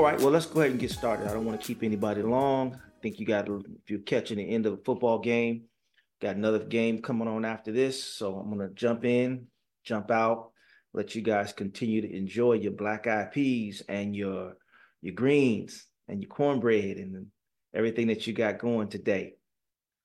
All right, well, let's go ahead and get started. I don't want to keep anybody long. I think you got, if you're catching the end of a football game, got another game coming on after this. So I'm going to jump in, jump out, let you guys continue to enjoy your black eyed peas and your your greens and your cornbread and everything that you got going today.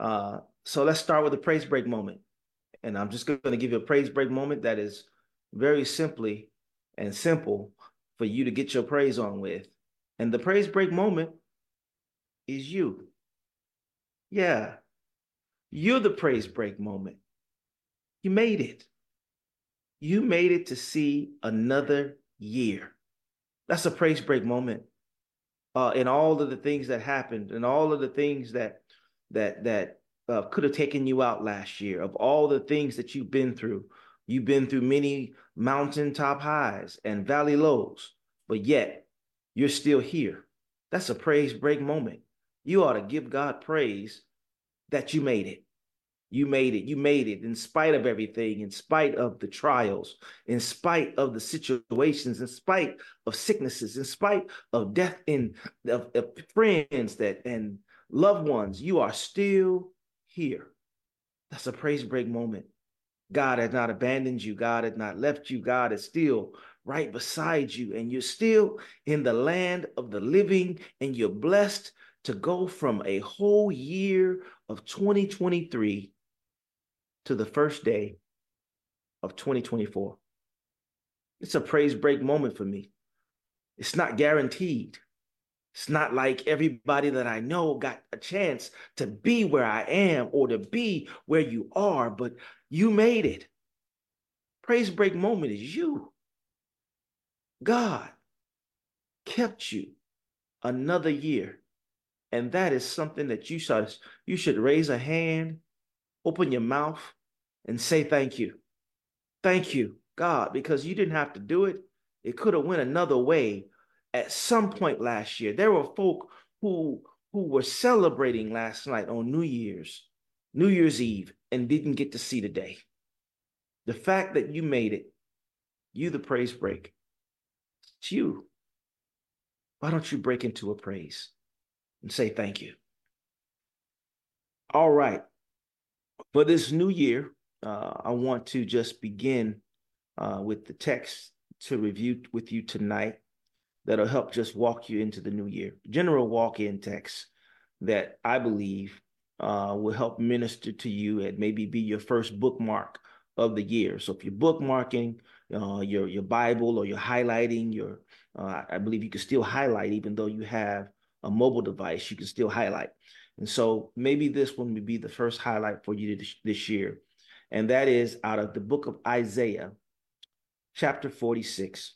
Uh, so let's start with a praise break moment. And I'm just going to give you a praise break moment that is very simply and simple for you to get your praise on with. And the praise break moment is you. Yeah. You're the praise break moment. You made it. You made it to see another year. That's a praise break moment. Uh, all of the things that happened and all of the things that that that uh, could have taken you out last year of all the things that you've been through you've been through many mountaintop highs and valley lows but yet you're still here that's a praise break moment you ought to give god praise that you made it you made it. You made it in spite of everything, in spite of the trials, in spite of the situations, in spite of sicknesses, in spite of death in of, of friends that and loved ones. You are still here. That's a praise break moment. God has not abandoned you. God has not left you. God is still right beside you, and you're still in the land of the living, and you're blessed to go from a whole year of 2023 to the first day of 2024. It's a praise break moment for me. It's not guaranteed. It's not like everybody that I know got a chance to be where I am or to be where you are, but you made it. Praise break moment is you. God kept you another year. And that is something that you should, you should raise a hand, open your mouth, and say thank you. Thank you, God, because you didn't have to do it. It could have went another way at some point last year. There were folk who who were celebrating last night on New Year's, New Year's Eve, and didn't get to see the day. The fact that you made it, you the praise break. It's you. Why don't you break into a praise and say thank you? All right. For this new year, uh, I want to just begin uh, with the text to review with you tonight that'll help just walk you into the new year. General walk in text that I believe uh, will help minister to you and maybe be your first bookmark of the year. So if you're bookmarking uh, your your Bible or you're highlighting your, uh, I believe you can still highlight even though you have a mobile device. You can still highlight, and so maybe this one would be the first highlight for you this, this year and that is out of the book of Isaiah, chapter 46.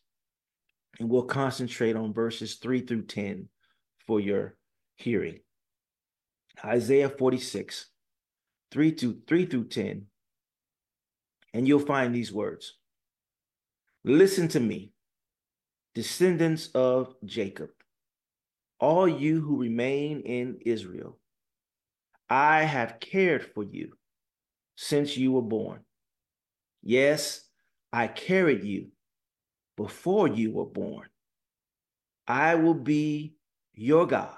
And we'll concentrate on verses 3 through 10 for your hearing. Isaiah 46, 3 to 3 through 10. And you'll find these words. Listen to me, descendants of Jacob, all you who remain in Israel. I have cared for you since you were born. Yes, I carried you before you were born. I will be your God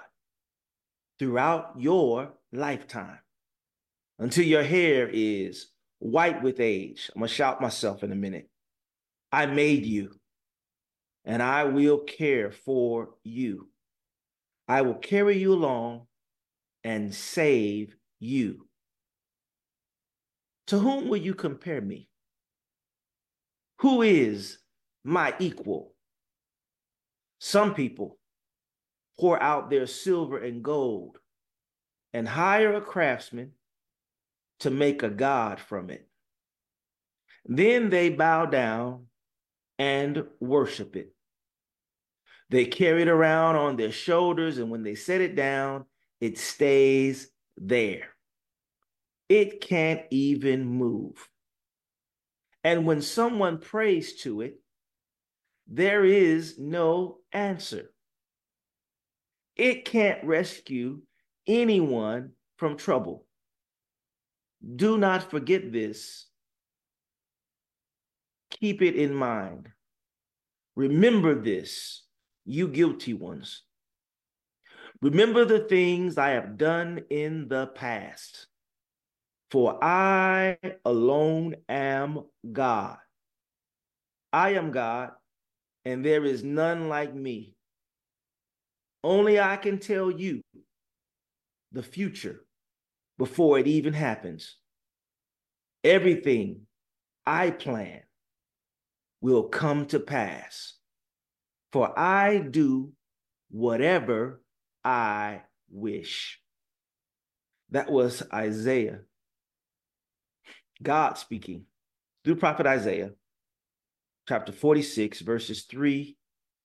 throughout your lifetime until your hair is white with age. I'm going to shout myself in a minute. I made you and I will care for you. I will carry you along and save you. To whom will you compare me? Who is my equal? Some people pour out their silver and gold and hire a craftsman to make a god from it. Then they bow down and worship it. They carry it around on their shoulders, and when they set it down, it stays there it can't even move. And when someone prays to it, there is no answer. It can't rescue anyone from trouble. Do not forget this. Keep it in mind. Remember this you guilty ones. Remember the things I have done in the past, for I alone am God. I am God, and there is none like me. Only I can tell you the future before it even happens. Everything I plan will come to pass, for I do whatever I wish. That was Isaiah, God speaking through prophet Isaiah, chapter 46, verses 3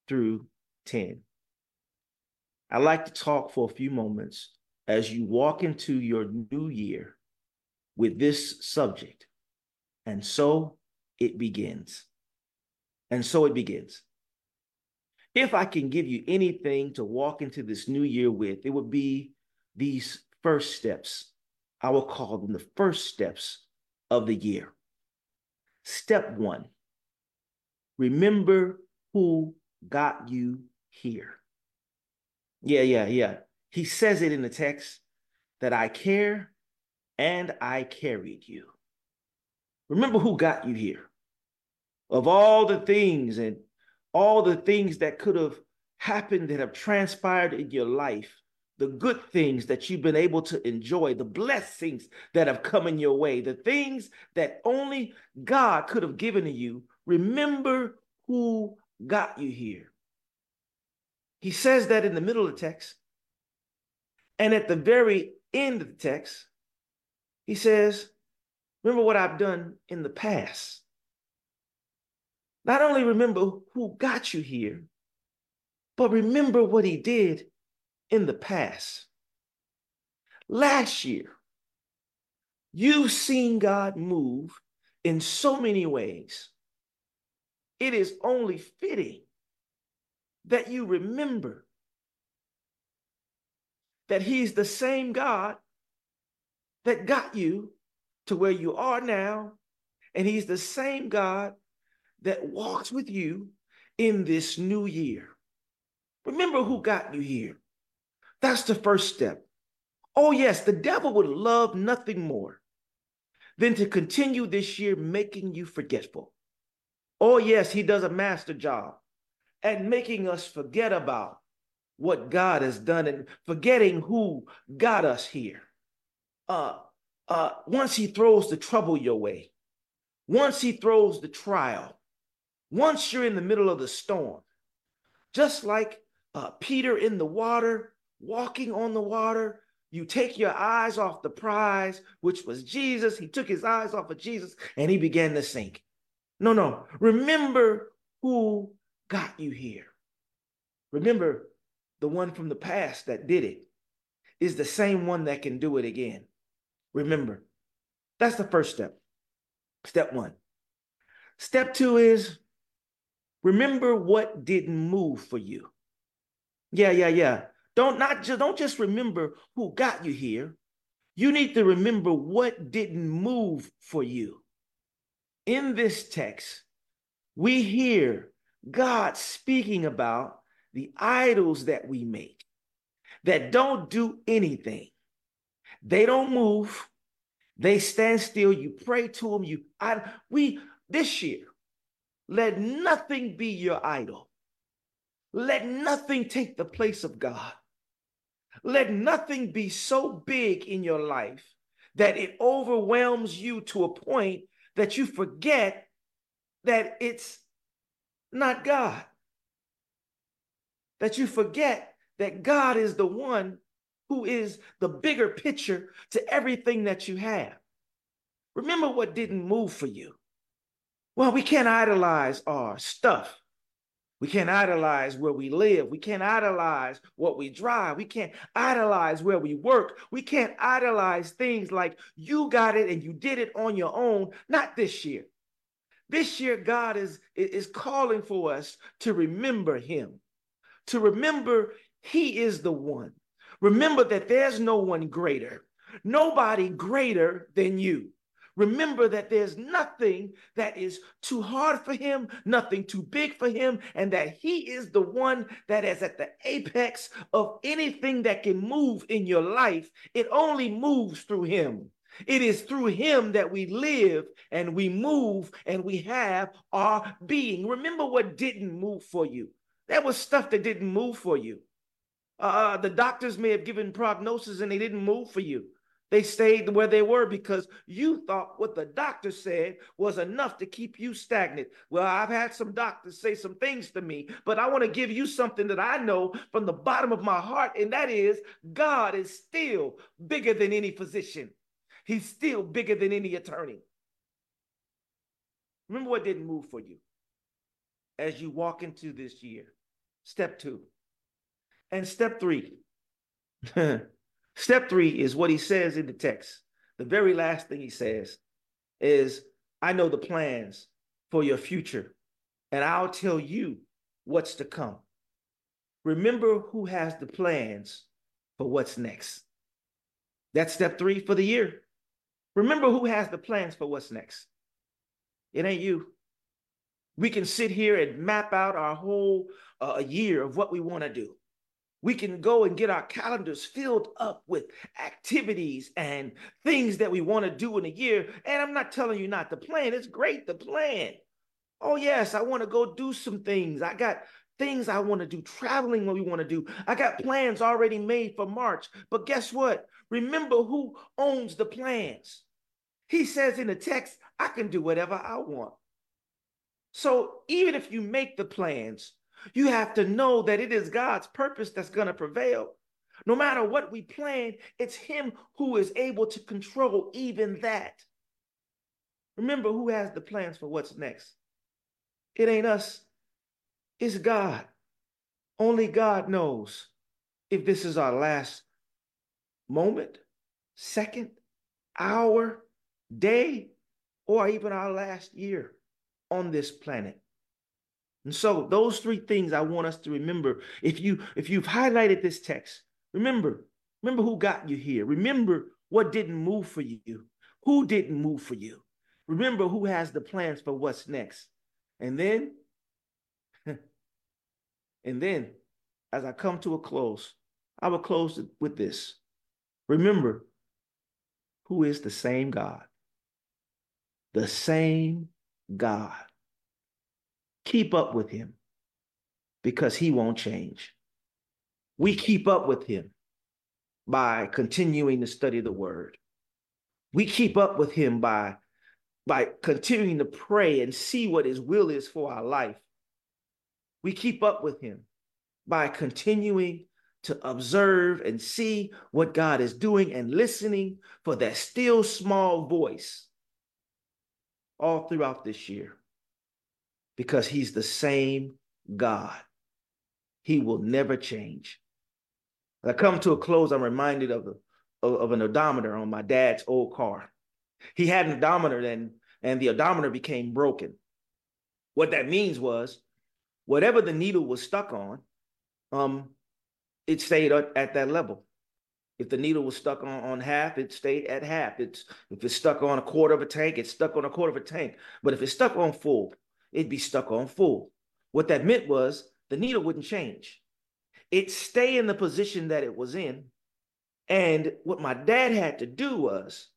through 10. I'd like to talk for a few moments as you walk into your new year with this subject. And so it begins. And so it begins. If I can give you anything to walk into this new year with, it would be these first steps. I will call them the first steps of the year. Step one remember who got you here. Yeah, yeah, yeah. He says it in the text that I care and I carried you. Remember who got you here. Of all the things and all the things that could have happened that have transpired in your life, the good things that you've been able to enjoy, the blessings that have come in your way, the things that only God could have given to you, remember who got you here. He says that in the middle of the text. And at the very end of the text, he says, Remember what I've done in the past. Not only remember who got you here, but remember what he did in the past. Last year, you've seen God move in so many ways. It is only fitting that you remember that He's the same God that got you to where you are now, and He's the same God that walks with you in this new year. Remember who got you here. That's the first step. Oh, yes, the devil would love nothing more than to continue this year making you forgetful. Oh, yes, he does a master job at making us forget about what God has done and forgetting who got us here. Uh, uh, once he throws the trouble your way, once he throws the trial, once you're in the middle of the storm, just like uh, Peter in the water, walking on the water, you take your eyes off the prize, which was Jesus. He took his eyes off of Jesus and he began to sink. No, no. Remember who got you here. Remember the one from the past that did it is the same one that can do it again. Remember, that's the first step. Step one. Step two is remember what didn't move for you. Yeah, yeah, yeah. Don't not just don't just remember who got you here. You need to remember what didn't move for you. In this text, we hear God speaking about the idols that we make that don't do anything. They don't move. They stand still. You pray to them. You I, we this year, let nothing be your idol. Let nothing take the place of God. Let nothing be so big in your life that it overwhelms you to a point that you forget that it's not God. That you forget that God is the one who is the bigger picture to everything that you have. Remember what didn't move for you. Well, we can't idolize our stuff. We can't idolize where we live. We can't idolize what we drive. We can't idolize where we work. We can't idolize things like you got it and you did it on your own. Not this year. This year, God is, is calling for us to remember Him, to remember He is the one. Remember that there's no one greater, nobody greater than you. Remember that there's nothing that is too hard for him, nothing too big for him, and that he is the one that is at the apex of anything that can move in your life. It only moves through him. It is through him that we live and we move and we have our being. Remember what didn't move for you. There was stuff that didn't move for you. Uh, the doctors may have given prognosis and they didn't move for you. They stayed where they were because you thought what the doctor said was enough to keep you stagnant. Well, I've had some doctors say some things to me, but I want to give you something that I know from the bottom of my heart, and that is God is still bigger than any physician, He's still bigger than any attorney. Remember what didn't move for you as you walk into this year. Step two. And step three. Step three is what he says in the text. The very last thing he says is, I know the plans for your future, and I'll tell you what's to come. Remember who has the plans for what's next. That's step three for the year. Remember who has the plans for what's next. It ain't you. We can sit here and map out our whole uh, year of what we want to do we can go and get our calendars filled up with activities and things that we want to do in a year. And I'm not telling you not to plan. It's great to plan. Oh, yes, I want to go do some things. I got things I want to do, traveling what we want to do. I got plans already made for March. But guess what? Remember who owns the plans. He says in the text, I can do whatever I want. So even if you make the plans, you have to know that it is God's purpose that's going to prevail. No matter what we plan, it's Him who is able to control even that. Remember who has the plans for what's next. It ain't us, it's God. Only God knows if this is our last moment, second, hour, day, or even our last year on this planet. And so those three things I want us to remember. If you if you've highlighted this text, remember, remember who got you here. Remember what didn't move for you. Who didn't move for you? Remember who has the plans for what's next. And then and then as I come to a close, I will close with this. Remember who is the same God. The same God keep up with him because he won't change. We keep up with him by continuing to study the word. We keep up with him by, by continuing to pray and see what his will is for our life. We keep up with him by continuing to observe and see what God is doing and listening for that still small voice all throughout this year because he's the same God. He will never change. As I come to a close, I'm reminded of, of, of an odometer on my dad's old car. He had an odometer then, and the odometer became broken. What that means was whatever the needle was stuck on, um, it stayed at that level. If the needle was stuck on, on half, it stayed at half. It's if it's stuck on a quarter of a tank, it's stuck on a quarter of a tank. But if it's stuck on full, it'd be stuck on full. What that meant was the needle wouldn't change. It'd stay in the position that it was in. And what my dad had to do was,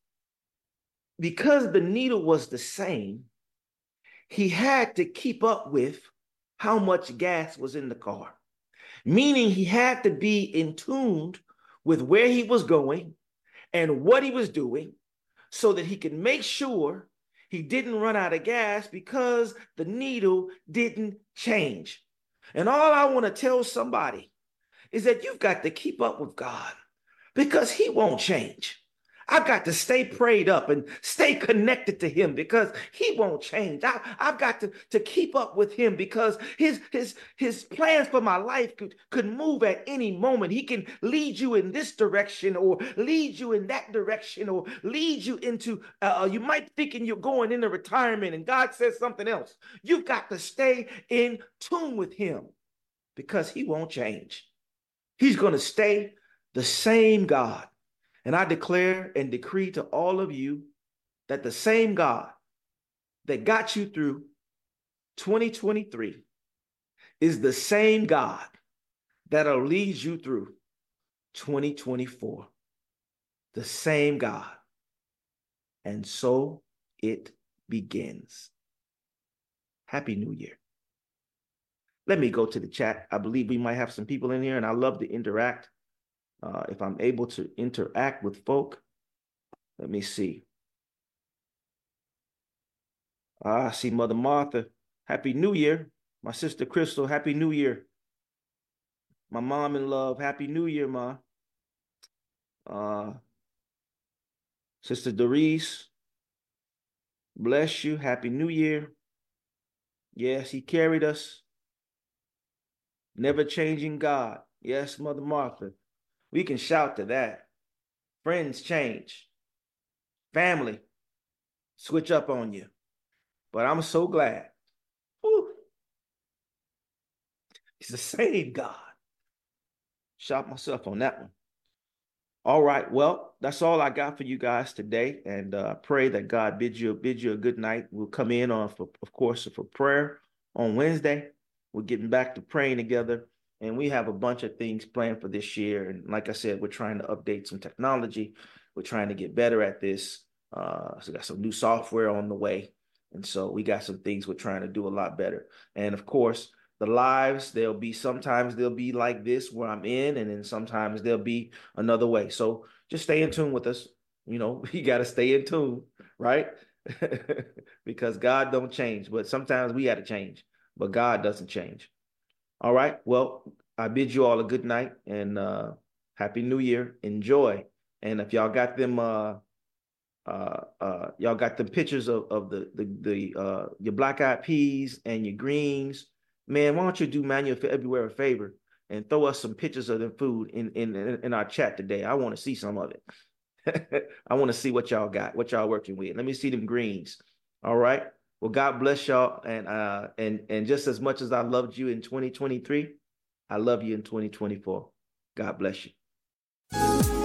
because the needle was the same, he had to keep up with how much gas was in the car, meaning he had to be in tuned with where he was going and what he was doing so that he could make sure he didn't run out of gas because the needle didn't change. And all I want to tell somebody is that you've got to keep up with God because he won't change. I've got to stay prayed up and stay connected to him because he won't change. I, have got to, to keep up with him because his his his plans for my life could, could move at any moment. He can lead you in this direction or lead you in that direction or lead you into uh, uh you might thinking you're going into retirement and God says something else. You've got to stay in tune with him because he won't change. He's going to stay the same God and I declare and decree to all of you that the same God that got you through 2023 is the same God that'll lead you through 2024. The same God. And so it begins. Happy New Year. Let me go to the chat. I believe we might have some people in here, and I love to interact. Uh, if I'm able to interact with folk, let me see. Ah, I see Mother Martha. Happy New Year. My sister Crystal, Happy New Year. My mom in love, Happy New Year, Ma. Uh, Sister Doris, bless you. Happy New Year. Yes, he carried us. Never changing God. Yes, Mother Martha. We can shout to that. Friends change. Family switch up on you. But I'm so glad. Whew. He's the same God. Shot myself on that one. All right. Well, that's all I got for you guys today. And uh, pray that God bid you bid you a good night. We'll come in on, for, of course, for prayer on Wednesday. We're getting back to praying together, and we have a bunch of things planned for this year. And like I said, we're trying to update some technology. We're trying to get better at this. Uh, so got some new software on the way, and so we got some things we're trying to do a lot better. And of course, the lives they'll be sometimes they'll be like this where i'm in and then sometimes they'll be another way so just stay in tune with us you know you got to stay in tune right because god don't change but sometimes we got to change but god doesn't change all right well i bid you all a good night and uh happy new year enjoy and if y'all got them uh uh, uh, y'all got the pictures of, of the the the uh, your black eyed peas and your greens man, why don't you do Emmanuel everywhere a favor and throw us some pictures of the food in in in our chat today? I want to see some of it. I want to see what y'all got, what y'all working with. Let me see them greens. All right. Well, God bless y'all, and uh, and and just as much as I loved you in 2023, I love you in 2024. God bless you.